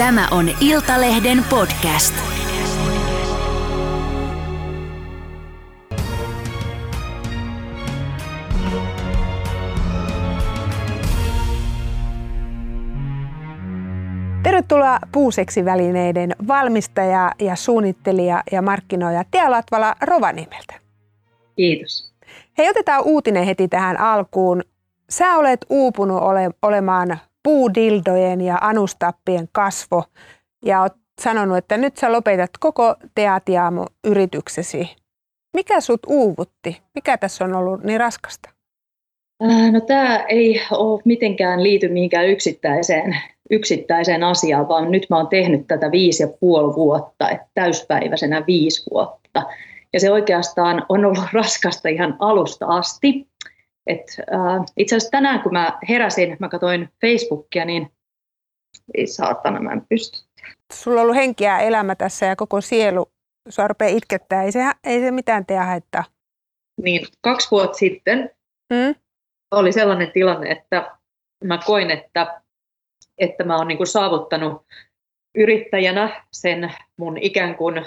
Tämä on Iltalehden podcast. Tervetuloa puuseksivälineiden valmistaja ja suunnittelija ja markkinoija Tia Latvala Rovaniemeltä. Kiitos. Hei, otetaan uutinen heti tähän alkuun. Sä olet uupunut ole, olemaan puudildojen ja anustappien kasvo ja olet sanonut, että nyt sä lopetat koko Teatiaamu yrityksesi. Mikä sut uuvutti? Mikä tässä on ollut niin raskasta? Äh, no tämä ei ole mitenkään liity mihinkään yksittäiseen, yksittäiseen asiaan, vaan nyt mä oon tehnyt tätä viisi ja puoli vuotta, että täyspäiväisenä viisi vuotta. Ja se oikeastaan on ollut raskasta ihan alusta asti. Et, äh, itse asiassa tänään, kun mä heräsin, mä katsoin Facebookia, niin ei saatana, mä en pysty. Sulla on ollut henki ja elämä tässä ja koko sielu sua rupeaa itkettää. Ei se, ei se mitään tee haittaa. Niin kaksi vuotta sitten Mm? oli sellainen tilanne, että mä koin, että, että mä oon niin kuin saavuttanut yrittäjänä sen mun ikään kuin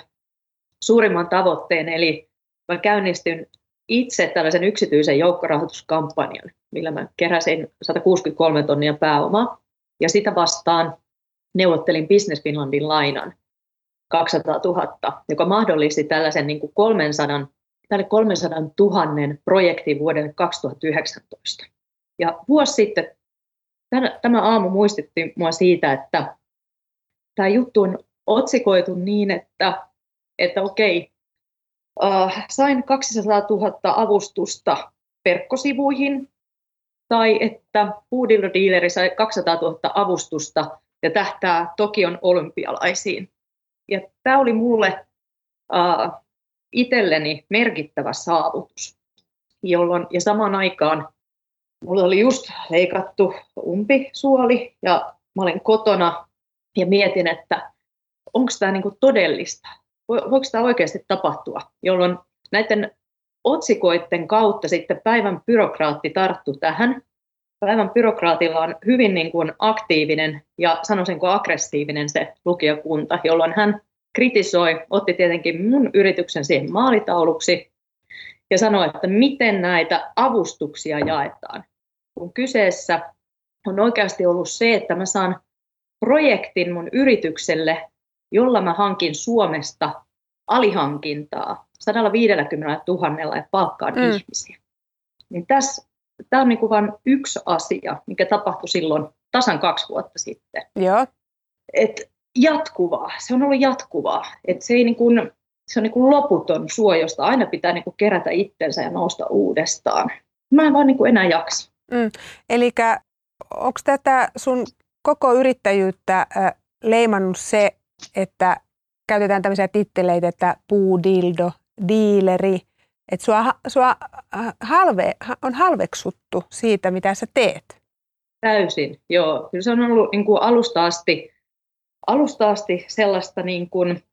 suurimman tavoitteen, eli mä käynnistin itse tällaisen yksityisen joukkorahoituskampanjan, millä mä keräsin 163 tonnia pääomaa, ja sitä vastaan neuvottelin Business Finlandin lainan 200 000, joka mahdollisti tällaisen niin kuin 300, tälle 300 000 projektin vuodelle 2019. Ja vuosi sitten tämä aamu muistutti mua siitä, että tämä juttu on otsikoitu niin, että, että okei, äh, sain 200 000 avustusta verkkosivuihin, tai että Puudildo Dealeri sai 200 000 avustusta ja tähtää Tokion olympialaisiin. Ja tämä oli mulle äh, itselleni merkittävä saavutus, jolloin, ja samaan aikaan mulla oli just leikattu umpisuoli ja mä olin kotona ja mietin, että onko tämä niinku todellista, voiko tämä oikeasti tapahtua, jolloin näiden otsikoiden kautta sitten päivän byrokraatti tarttu tähän. Päivän byrokraatilla on hyvin niin kuin aktiivinen ja sanoisinko aggressiivinen se lukijakunta, jolloin hän kritisoi, otti tietenkin mun yrityksen siihen maalitauluksi ja sanoi, että miten näitä avustuksia jaetaan. Kun kyseessä on oikeasti ollut se, että mä saan projektin mun yritykselle, jolla mä hankin Suomesta alihankintaa 150 000 ja palkkaan mm. ihmisiä. Niin tässä, tämä on niin kuin vain yksi asia, mikä tapahtui silloin tasan kaksi vuotta sitten. Joo. Et jatkuvaa, se on ollut jatkuvaa. Et se, ei niin kuin, se on niin kuin loputon suo, josta aina pitää niin kuin kerätä itsensä ja nousta uudestaan. Mä en vaan niin kuin enää jaksa. Mm. Eli onko tätä sun koko yrittäjyyttä leimannut se, että käytetään tämmöisiä titteleitä, että puudildo, diileri, että sua, sua halve, on halveksuttu siitä, mitä sä teet? Täysin, joo. Kyllä se on ollut niin kuin alusta, asti, alusta asti sellaista niin kuin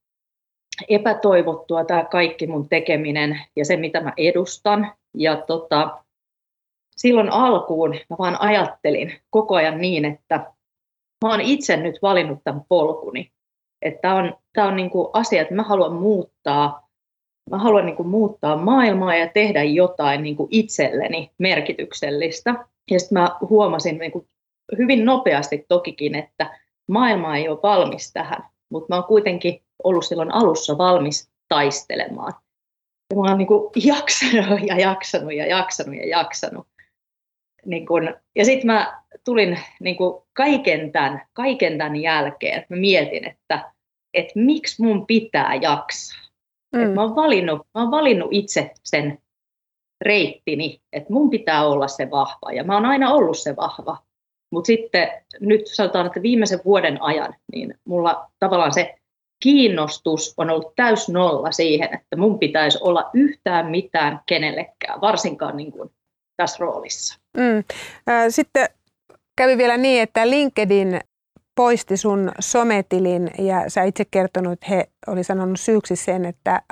epätoivottua tämä kaikki mun tekeminen ja se, mitä mä edustan. Ja tota, silloin alkuun mä vaan ajattelin koko ajan niin, että mä oon itse nyt valinnut tämän polkuni. Että tämä on, tää on niinku asia, että mä haluan muuttaa, mä haluan niinku muuttaa maailmaa ja tehdä jotain niinku itselleni merkityksellistä. Ja sitten mä huomasin niinku hyvin nopeasti tokikin, että maailma ei ole valmis tähän, mutta mä oon kuitenkin ollut silloin alussa valmis taistelemaan. Ja mä oon niin jaksanut ja jaksanut ja jaksanut ja jaksanut niin kun, ja sitten mä tulin niin kun kaiken, tämän, kaiken tämän jälkeen, mä mietin, että, että miksi mun pitää jaksaa. Mm. Et mä, oon valinnut, mä oon valinnut itse sen reittini, että mun pitää olla se vahva, ja mä oon aina ollut se vahva. Mutta sitten nyt sanotaan, että viimeisen vuoden ajan, niin mulla tavallaan se kiinnostus on ollut täys nolla siihen, että mun pitäisi olla yhtään mitään kenellekään, varsinkaan niin kuin tässä roolissa. Mm. Sitten kävi vielä niin, että LinkedIn poisti sun sometilin ja sä itse kertonut, että he oli sanonut syyksi sen, että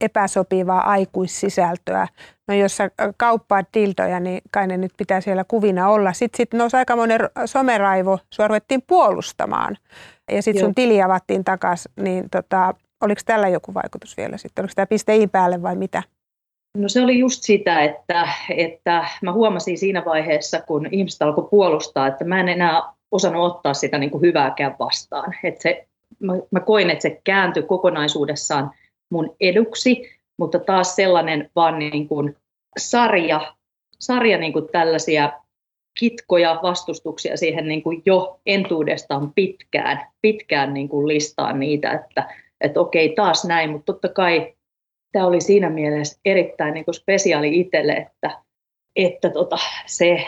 epäsopivaa aikuissisältöä. No jos sä kauppaat dildoja, niin kai ne nyt pitää siellä kuvina olla. Sitten sit nousi aikamoinen someraivo, sua ruvettiin puolustamaan. ja sitten sun tili avattiin takaisin, niin tota, oliko tällä joku vaikutus vielä sitten? Oliko tämä piste i päälle vai mitä? No se oli just sitä, että, että mä huomasin siinä vaiheessa, kun ihmiset alkoi puolustaa, että mä en enää osannut ottaa sitä niin kuin hyvääkään vastaan. Että se, mä, mä koin, että se kääntyi kokonaisuudessaan mun eduksi, mutta taas sellainen vaan niin kuin sarja, sarja niin kuin tällaisia kitkoja, vastustuksia siihen niin kuin jo entuudestaan pitkään, pitkään niin kuin listaan niitä, että, että okei taas näin, mutta totta kai tämä oli siinä mielessä erittäin niin kuin spesiaali itselle, että, että tota, se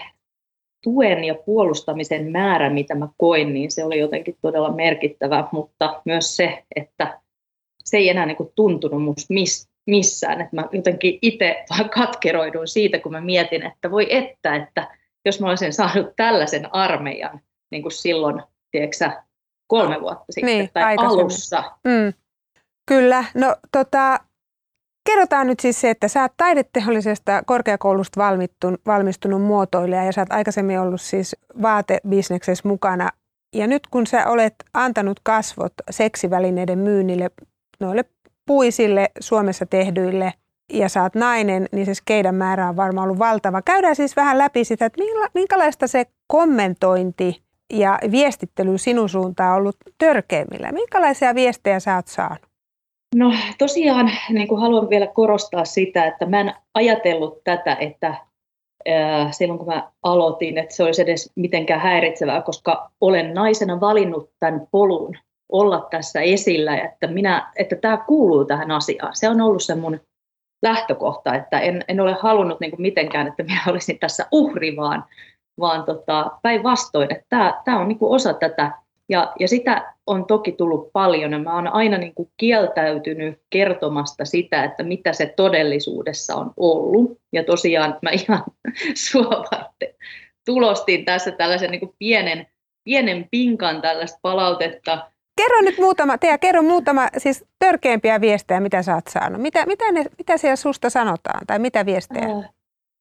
tuen ja puolustamisen määrä, mitä mä koin, niin se oli jotenkin todella merkittävä, mutta myös se, että se ei enää niin kuin tuntunut musta miss, missään. Että mä jotenkin itse vaan katkeroidun siitä, kun mä mietin, että voi että, että jos mä olisin saanut tällaisen armeijan niin kuin silloin, tiedätkö kolme vuotta sitten niin, tai alussa. Mm. Kyllä, no tota, kerrotaan nyt siis se, että sä oot taidetehollisesta korkeakoulusta valmistunut muotoilija ja sä oot aikaisemmin ollut siis vaatebisneksessä mukana. Ja nyt kun sä olet antanut kasvot seksivälineiden myynnille, noille puisille Suomessa tehdyille ja sä oot nainen, niin se skeidan määrä on varmaan ollut valtava. Käydään siis vähän läpi sitä, että minkälaista se kommentointi ja viestittely sinun suuntaan on ollut törkeimmillä. Minkälaisia viestejä sä oot saanut? No tosiaan niin kuin haluan vielä korostaa sitä, että mä en ajatellut tätä, että silloin kun mä aloitin, että se olisi edes mitenkään häiritsevää, koska olen naisena valinnut tämän polun olla tässä esillä, että, minä, että tämä kuuluu tähän asiaan. Se on ollut se mun lähtökohta, että en, en ole halunnut niin kuin mitenkään, että minä olisin tässä uhri, vaan, vaan tota, päinvastoin, että tämä, tämä on niin kuin osa tätä ja, ja sitä on toki tullut paljon ja mä oon aina niin kuin kieltäytynyt kertomasta sitä, että mitä se todellisuudessa on ollut. Ja tosiaan mä ihan sua tulostin tässä tällaisen niin kuin pienen, pienen pinkan tällaista palautetta. Kerro nyt muutama, Tea, kerro muutama siis törkeämpiä viestejä, mitä sä oot saanut. Mitä, mitä, ne, mitä siellä susta sanotaan tai mitä viestejä? Äh,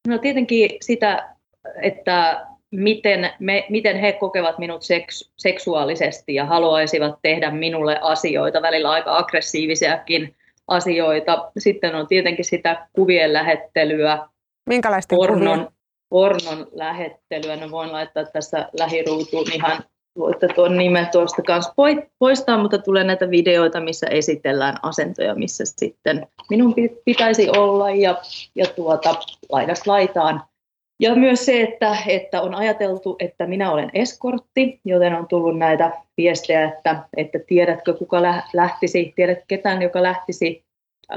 no tietenkin sitä, että miten, me, miten he kokevat minut seks, seksuaalisesti ja haluaisivat tehdä minulle asioita, välillä aika aggressiivisiakin asioita. Sitten on tietenkin sitä kuvien lähettelyä. Minkälaista pornon, pornon lähettelyä. No voin laittaa tässä lähiruutuun ihan voitte tuon nimen tuosta kanssa poistaa, mutta tulee näitä videoita, missä esitellään asentoja, missä sitten minun pitäisi olla ja, ja tuota, laidasta laitaan ja myös se, että, että on ajateltu, että minä olen eskortti, joten on tullut näitä viestejä, että, että tiedätkö kuka lähtisi, tiedät ketään, joka lähtisi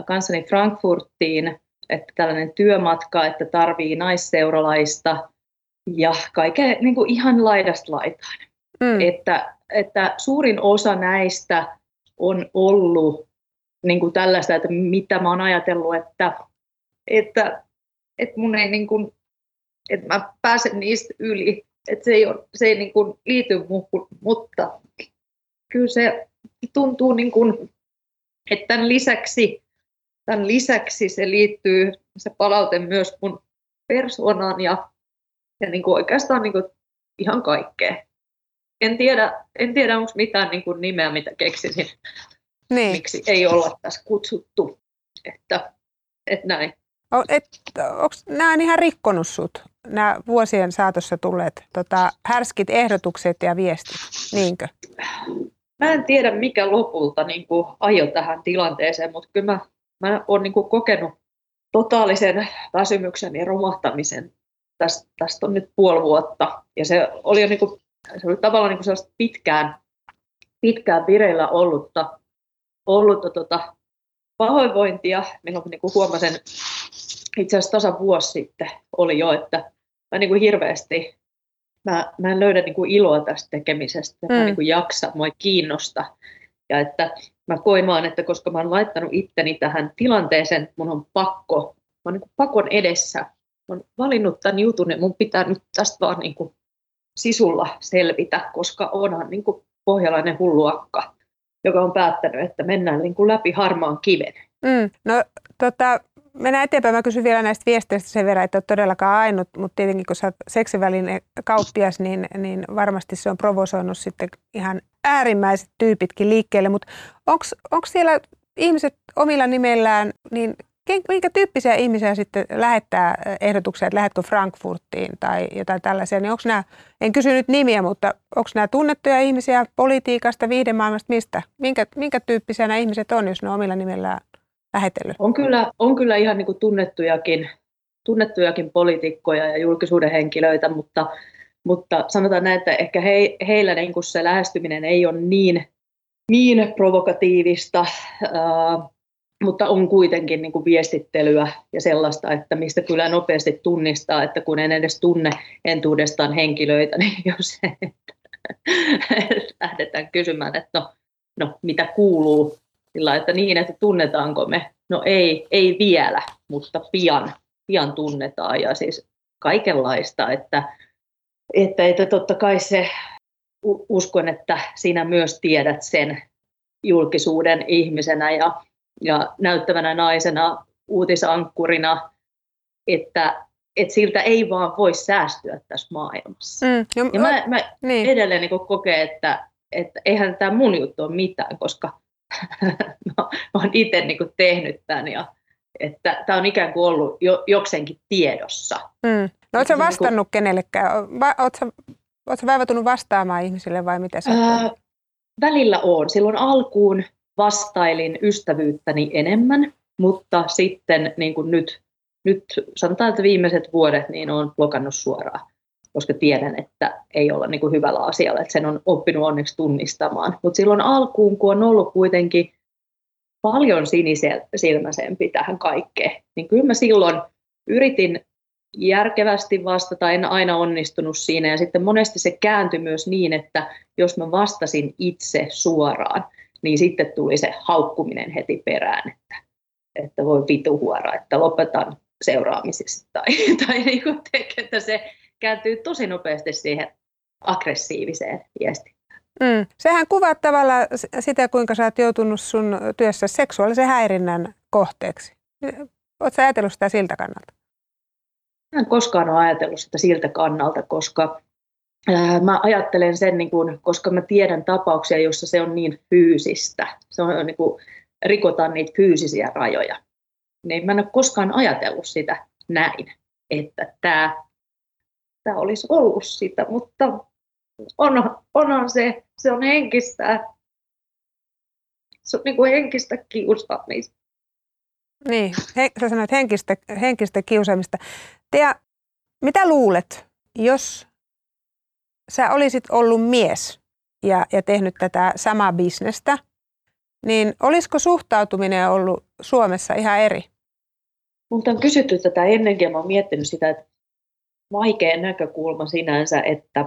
kanssani Frankfurtiin, että tällainen työmatka, että tarvii naisseuralaista ja kaiken niin kuin ihan laidasta laitaan. Mm. Että, että suurin osa näistä on ollut niin kuin tällaista, että mitä mä oon ajatellut, että, että, että mun ei niin kuin että mä pääsen niistä yli. Että se ei, ole, se ei niin kuin liity muuhun, mutta kyllä se tuntuu, niin kuin, että tämän lisäksi, tämän lisäksi se liittyy se palaute myös mun persoonaan ja, ja niin kuin oikeastaan niin kuin ihan kaikkea. En tiedä, en tiedä onko mitään niin kuin nimeä, mitä keksisin, niin. miksi ei olla tässä kutsuttu. Että, että näin. Onko nämä ihan rikkonut sut? nämä vuosien saatossa tulleet tota, härskit ehdotukset ja viestit, niinkö? Mä en tiedä, mikä lopulta niin kuin, ajo tähän tilanteeseen, mutta kyllä mä, mä olen niin kokenut totaalisen väsymyksen ja romahtamisen. Tästä, tästä on nyt puoli vuotta. Ja se oli, jo, niin kuin, se oli tavallaan niin kuin pitkään, pitkään vireillä ollutta, ollutta tota, pahoinvointia, milloin niin kuin huomasin itse asiassa tasa vuosi sitten oli jo, että mä niin kuin hirveästi, mä, mä en löydä niin kuin iloa tästä tekemisestä, mm. mä niin kuin jaksa, mua ei kiinnosta. Ja että mä koin vaan, että koska mä oon laittanut itteni tähän tilanteeseen, mun on pakko, mä oon niin kuin pakon edessä, mä oon valinnut tämän jutun ja mun pitää nyt tästä vaan niin kuin sisulla selvitä, koska onhan niin kuin pohjalainen hulluakka, joka on päättänyt, että mennään niin kuin läpi harmaan kiven. Mm, no tota, mennään eteenpäin. Mä kysyn vielä näistä viesteistä sen verran, että olet todellakaan ainut, mutta tietenkin kun sä oot seksivälinen kauppias, niin, niin varmasti se on provosoinut sitten ihan äärimmäiset tyypitkin liikkeelle. Mutta onko siellä ihmiset omilla nimellään, niin minkä tyyppisiä ihmisiä sitten lähettää ehdotuksia, että lähetkö Frankfurtiin tai jotain tällaisia, niin onko nämä, en kysy nyt nimiä, mutta onko nämä tunnettuja ihmisiä politiikasta, viihdemaailmasta, mistä? Minkä, minkä tyyppisiä nämä ihmiset on, jos ne on omilla nimellään lähetellyt? On kyllä, on kyllä ihan niin kuin tunnettujakin, tunnettujakin poliitikkoja ja julkisuuden henkilöitä, mutta, mutta sanotaan näin, että ehkä he, heillä niin kuin se lähestyminen ei ole niin, niin provokatiivista, äh, mutta on kuitenkin niin kuin viestittelyä ja sellaista, että mistä kyllä nopeasti tunnistaa, että kun en edes tunne entuudestaan henkilöitä, niin jos se, että lähdetään kysymään, että no, no mitä kuuluu, sillä että niin, että tunnetaanko me, no ei, ei vielä, mutta pian, pian tunnetaan. Ja siis kaikenlaista, että, että, että totta kai se uskon, että sinä myös tiedät sen julkisuuden ihmisenä ja ja näyttävänä naisena, uutisankkurina, että, että siltä ei vaan voi säästyä tässä maailmassa. Mm, jo, ja mä, mä niin. edelleen niin kokee, että, että eihän tämä mun juttu ole mitään, koska mä oon itse niin tehnyt tämän ja että tämä on ikään kuin ollut jo, jokseenkin tiedossa. Mm. No oletko niinku- vastannut niin kuin, kenellekään? Va, oletko, oletko vaivatunut vastaamaan ihmisille vai mitä sä ää, Välillä on. Silloin alkuun vastailin ystävyyttäni enemmän, mutta sitten niin kuin nyt, nyt sanotaan, että viimeiset vuodet niin olen blokannut suoraan, koska tiedän, että ei olla niin kuin hyvällä asialla, että sen on oppinut onneksi tunnistamaan. Mutta silloin alkuun, kun on ollut kuitenkin paljon sinisilmäisempi tähän kaikkeen, niin kyllä mä silloin yritin järkevästi vastata, en aina onnistunut siinä. Ja sitten monesti se kääntyi myös niin, että jos mä vastasin itse suoraan, niin sitten tuli se haukkuminen heti perään, että, että voi vituhuora, että lopetan seuraamisesta. Tai, tai niin kuin että se kääntyy tosi nopeasti siihen aggressiiviseen viestiin. Mm. Sehän kuvaa tavallaan sitä, kuinka sä oot joutunut sun työssä seksuaalisen häirinnän kohteeksi. Oletko ajatellut sitä siltä kannalta? En koskaan ole ajatellut sitä siltä kannalta, koska mä ajattelen sen, niin kuin, koska mä tiedän tapauksia, joissa se on niin fyysistä, se on niin kuin, rikotaan niitä fyysisiä rajoja, niin mä en ole koskaan ajatellut sitä näin, että tämä, tämä olisi ollut sitä, mutta on, onhan se, se on henkistä, se on niin kuin henkistä kiusaamista. Niin, he, sä sanoit henkistä, henkistä kiusaamista. Tea, mitä luulet, jos sä olisit ollut mies ja, ja tehnyt tätä samaa bisnestä, niin olisiko suhtautuminen ollut Suomessa ihan eri? Mutta on kysytty tätä ennenkin ja mä oon miettinyt sitä, että vaikea näkökulma sinänsä, että,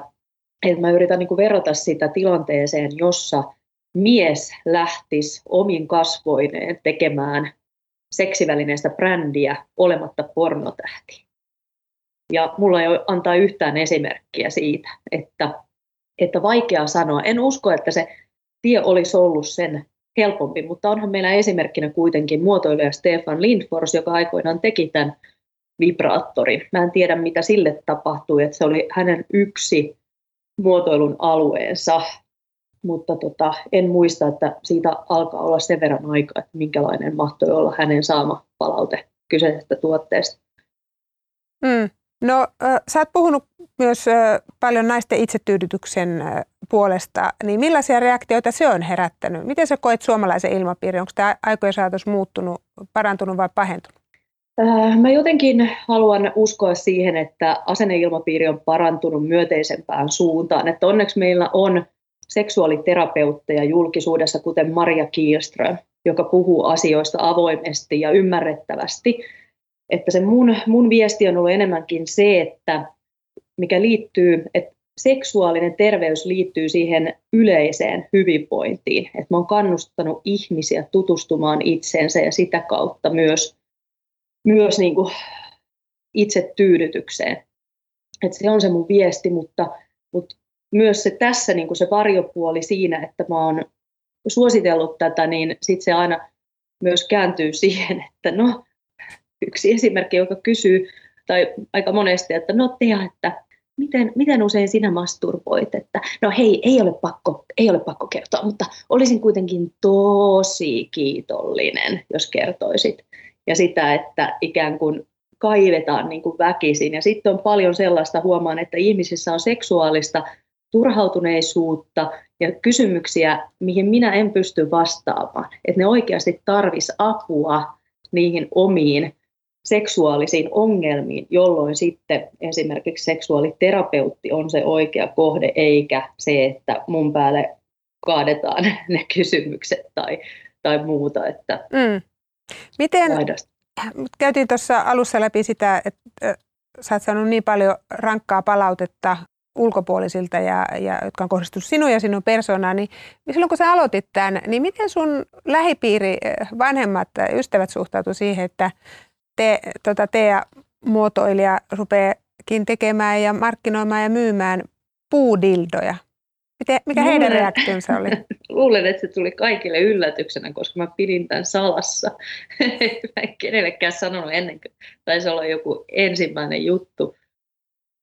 että mä yritän niin verrata sitä tilanteeseen, jossa mies lähtisi omin kasvoineen tekemään seksivälineestä brändiä olematta pornotähti. Ja mulla ei ole antaa yhtään esimerkkiä siitä, että, että vaikea sanoa. En usko, että se tie olisi ollut sen helpompi, mutta onhan meillä esimerkkinä kuitenkin muotoilija Stefan Lindfors, joka aikoinaan teki tämän vibraattorin. Mä en tiedä, mitä sille tapahtui, että se oli hänen yksi muotoilun alueensa, mutta tota, en muista, että siitä alkaa olla sen verran aikaa, että minkälainen mahtoi olla hänen saama palaute kyseisestä tuotteesta. Mm. No, äh, sä oot puhunut myös äh, paljon naisten itsetyydytyksen äh, puolesta, niin millaisia reaktioita se on herättänyt? Miten sä koet suomalaisen ilmapiirin? Onko tämä aikojen saatossa muuttunut, parantunut vai pahentunut? Mä jotenkin haluan uskoa siihen, että asenneilmapiiri on parantunut myönteisempään suuntaan. Että onneksi meillä on seksuaaliterapeutteja julkisuudessa, kuten Maria Kielström, joka puhuu asioista avoimesti ja ymmärrettävästi että se mun, mun viesti on ollut enemmänkin se, että mikä liittyy, että seksuaalinen terveys liittyy siihen yleiseen hyvinvointiin. Että mä oon kannustanut ihmisiä tutustumaan itseensä ja sitä kautta myös, myös niin kuin itse tyydytykseen. Että se on se mun viesti, mutta, mutta myös se tässä niin kuin se varjopuoli siinä, että mä oon suositellut tätä, niin sitten se aina myös kääntyy siihen, että no yksi esimerkki, joka kysyy, tai aika monesti, että no Tea, että miten, miten usein sinä masturboit, että no hei, ei ole, pakko, ei ole pakko kertoa, mutta olisin kuitenkin tosi kiitollinen, jos kertoisit. Ja sitä, että ikään kuin kaivetaan niin kuin väkisin. Ja sitten on paljon sellaista, huomaan, että ihmisissä on seksuaalista turhautuneisuutta ja kysymyksiä, mihin minä en pysty vastaamaan. Että ne oikeasti tarvis apua niihin omiin seksuaalisiin ongelmiin, jolloin sitten esimerkiksi seksuaaliterapeutti on se oikea kohde, eikä se, että mun päälle kaadetaan ne kysymykset tai, tai muuta. Että mm. Miten, käytiin tuossa alussa läpi sitä, että sä oot saanut niin paljon rankkaa palautetta ulkopuolisilta, ja, ja, jotka on kohdistunut sinun ja sinun persoonaan, niin silloin kun sä aloitit tämän, niin miten sun lähipiiri, vanhemmat ystävät suhtautu siihen, että te, tota, Tea-muotoilija rupeakin tekemään ja markkinoimaan ja myymään puudildoja? Miten, mikä Luulen, heidän reaktionsa oli? Luulen, että se tuli kaikille yllätyksenä, koska mä pidin tämän salassa. mä en kenellekään sanonut ennen kuin taisi olla joku ensimmäinen juttu,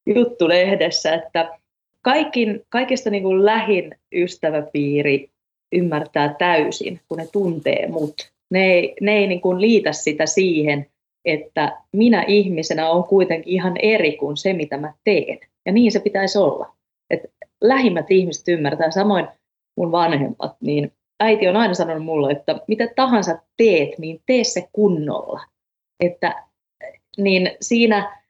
juttu lehdessä, että kaikin, kaikista niin kuin lähin ystäväpiiri ymmärtää täysin, kun ne tuntee mut. Ne ei, ne ei niin kuin liitä sitä siihen, että minä ihmisenä on kuitenkin ihan eri kuin se, mitä mä teen. Ja niin se pitäisi olla. Et lähimmät ihmiset ymmärtää, samoin mun vanhemmat, niin äiti on aina sanonut mulle, että mitä tahansa teet, niin tee se kunnolla. Että niin siinä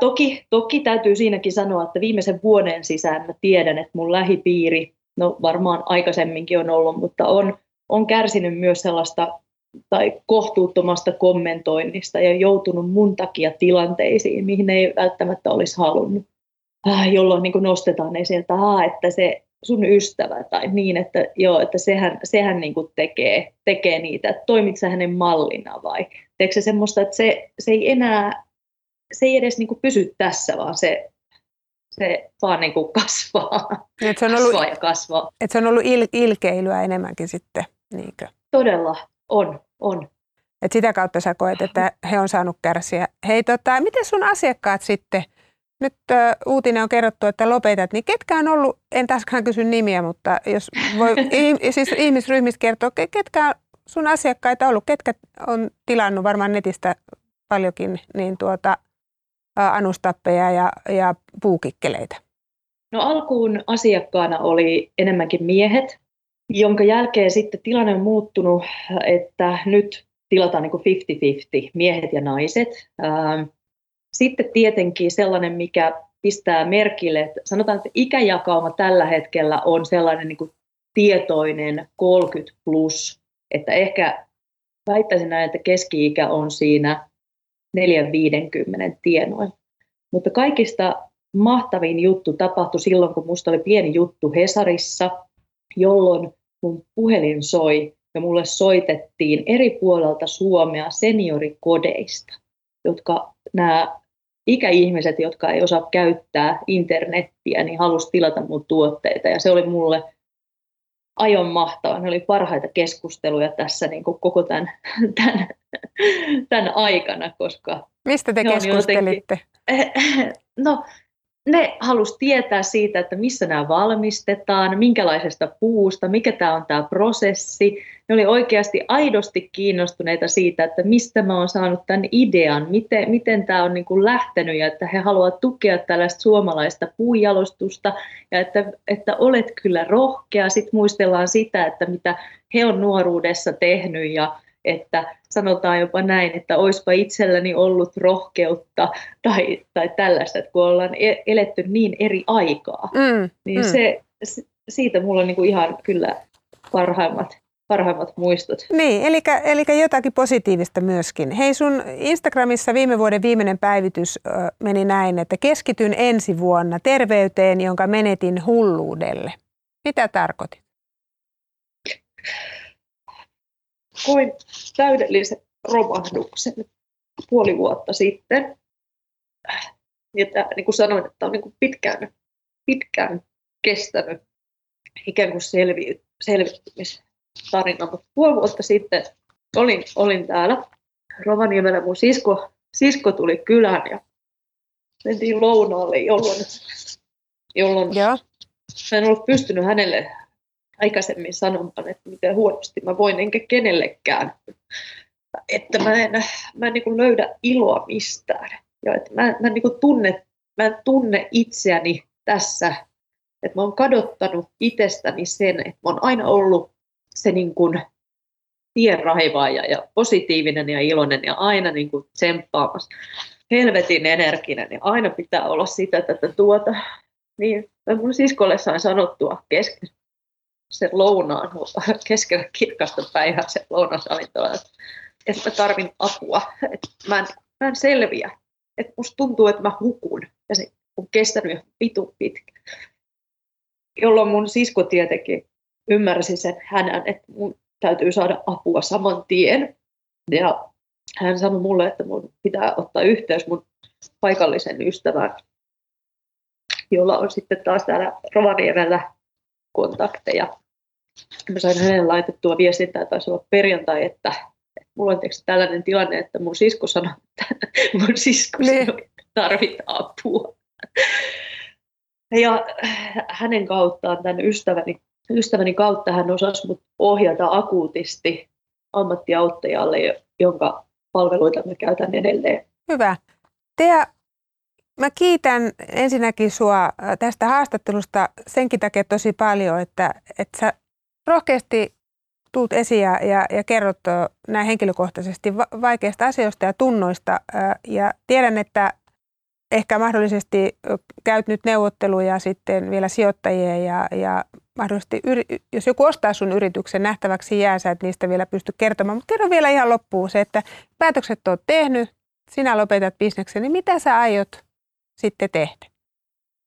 toki, toki täytyy siinäkin sanoa, että viimeisen vuoden sisään mä tiedän, että mun lähipiiri, no varmaan aikaisemminkin on ollut, mutta on, on kärsinyt myös sellaista tai kohtuuttomasta kommentoinnista ja joutunut mun takia tilanteisiin, mihin ei välttämättä olisi halunnut. Äh, jolloin niin nostetaan esille, että, että se sun ystävä tai niin, että, joo, että sehän, sehän niin kuin tekee, tekee niitä, että toimit sä hänen mallina vai teekö se semmoista, että se, se ei enää, se ei edes niin kuin pysy tässä, vaan se, se vaan niin kuin kasvaa, et se on ollut, kasvaa ja kasvaa. Et se on ollut il, ilkeilyä enemmänkin sitten. Niinkö? Todella, on, on. Et sitä kautta sä koet, että he on saanut kärsiä. Hei, tota, miten sun asiakkaat sitten, nyt ö, uutinen on kerrottu, että lopetat, niin ketkä on ollut, en taaskaan kysy nimiä, mutta jos voi siis ihmisryhmistä kertoa, ketkä sun asiakkaita ollut, ketkä on tilannut varmaan netistä paljonkin niin tuota, anustappeja ja, ja puukikkeleitä? No alkuun asiakkaana oli enemmänkin miehet, jonka jälkeen sitten tilanne on muuttunut, että nyt tilataan niin 50-50, miehet ja naiset. Ähm, sitten tietenkin sellainen, mikä pistää merkille, että sanotaan, että ikäjakauma tällä hetkellä on sellainen niin tietoinen 30 plus, että ehkä väittäisin näin, että keski-ikä on siinä 4-50 tienoilla. Mutta kaikista mahtavin juttu tapahtui silloin, kun minusta oli pieni juttu Hesarissa, jolloin mun puhelin soi ja mulle soitettiin eri puolelta Suomea seniorikodeista, jotka nämä ikäihmiset, jotka ei osaa käyttää internettiä, niin halusi tilata mun tuotteita. Ja se oli mulle aion mahtavaa. Ne oli parhaita keskusteluja tässä niin kuin koko tämän, tämän, tämän aikana, koska... Mistä te keskustelitte? Jotenkin, no, ne halusi tietää siitä, että missä nämä valmistetaan, minkälaisesta puusta, mikä tämä on tämä prosessi. Ne oli oikeasti aidosti kiinnostuneita siitä, että mistä mä oon saanut tämän idean, miten, miten tämä on niin kuin lähtenyt ja että he haluavat tukea tällaista suomalaista puujalostusta ja että, että olet kyllä rohkea. Sitten muistellaan sitä, että mitä he on nuoruudessa tehnyt ja että sanotaan jopa näin, että olisipa itselläni ollut rohkeutta tai, tai tällaista, että kun ollaan e-, eletty niin eri aikaa, mm, niin mm. Se, siitä mulla on niin kuin ihan kyllä parhaimmat, parhaimmat muistot. Niin, eli, eli jotakin positiivista myöskin. Hei sun Instagramissa viime vuoden viimeinen päivitys meni näin, että keskityn ensi vuonna terveyteen, jonka menetin hulluudelle. Mitä tarkoitit? Koin täydellisen romahduksen puoli vuotta sitten. Ja tämä, niin kuin sanoin, että on niin kuin pitkään, pitkään kestänyt ikään kuin selvi, selviytymistarina, mutta puoli vuotta sitten olin, olin täällä Rovaniemellä mun sisko, sisko tuli kylään ja mentiin lounaalle, jolloin, jolloin Joo. mä en ollut pystynyt hänelle aikaisemmin sanomaan, että miten huonosti mä voin, enkä kenellekään. Että mä en, mä en niin löydä iloa mistään. Ja että mä, mä, niin tunne, mä en tunne itseäni tässä. Että mä oon kadottanut itsestäni sen, että mä oon aina ollut se niin kuin tienraivaaja ja positiivinen ja iloinen ja aina niin kuin tsemppaamassa. Helvetin energinen ja aina pitää olla sitä tätä tuota. Niin, mun siskolle sain sanottua kesken sen lounaan keskellä kirkasta päivää sen lounasravintola, että mä tarvin apua, että mä en, mä en selviä, että musta tuntuu, että mä hukun ja se on kestänyt jo vitu pitkä. Jolloin mun sisko tietenkin ymmärsi sen hänen, että mun täytyy saada apua saman tien. Ja hän sanoi mulle, että mun pitää ottaa yhteys mun paikallisen ystävän, jolla on sitten taas täällä Rovaniemellä kontakteja. Mä sain hänelle laitettua viestintää, taisi olla perjantai, että, että mulla on tällainen tilanne, että mun sisko sanoi, että mun sisko sanoi, että tarvitaan apua. Ja hänen kauttaan, tämän ystäväni, ystäväni kautta hän osasi mut ohjata akuutisti ammattiauttajalle, jonka palveluita mä käytän edelleen. Hyvä. Tea, mä kiitän ensinnäkin sua tästä haastattelusta senkin takia tosi paljon, että, että sä rohkeasti tuut esiin ja, ja, ja kerrot näin henkilökohtaisesti vaikeista asioista ja tunnoista. Ja tiedän, että ehkä mahdollisesti käyt nyt neuvotteluja sitten vielä sijoittajien ja, ja mahdollisesti, jos joku ostaa sun yrityksen nähtäväksi jää, sä et niistä vielä pysty kertomaan. Mutta kerro vielä ihan loppuun se, että päätökset oot tehnyt, sinä lopetat bisneksen, niin mitä sä aiot sitten tehdä?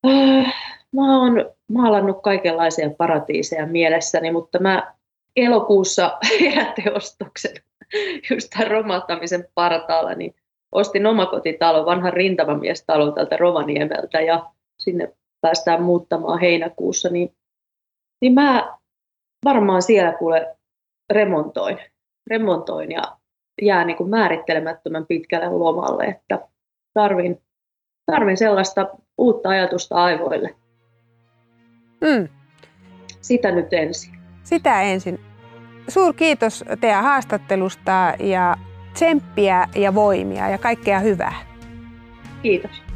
Äh, mä oon maalannut kaikenlaisia paratiiseja mielessäni, mutta mä elokuussa heräteostoksen just tämän romahtamisen partaalla, niin ostin omakotitalon, vanhan rintamamiestalon tältä Rovaniemeltä ja sinne päästään muuttamaan heinäkuussa, niin, niin mä varmaan siellä kuule remontoin, remontoin ja jää niin kuin määrittelemättömän pitkälle lomalle, että tarvin, tarvin sellaista uutta ajatusta aivoille. Mm. Sitä nyt ensin. Sitä ensin. Suur kiitos teidän haastattelusta ja tsemppiä ja voimia ja kaikkea hyvää. Kiitos.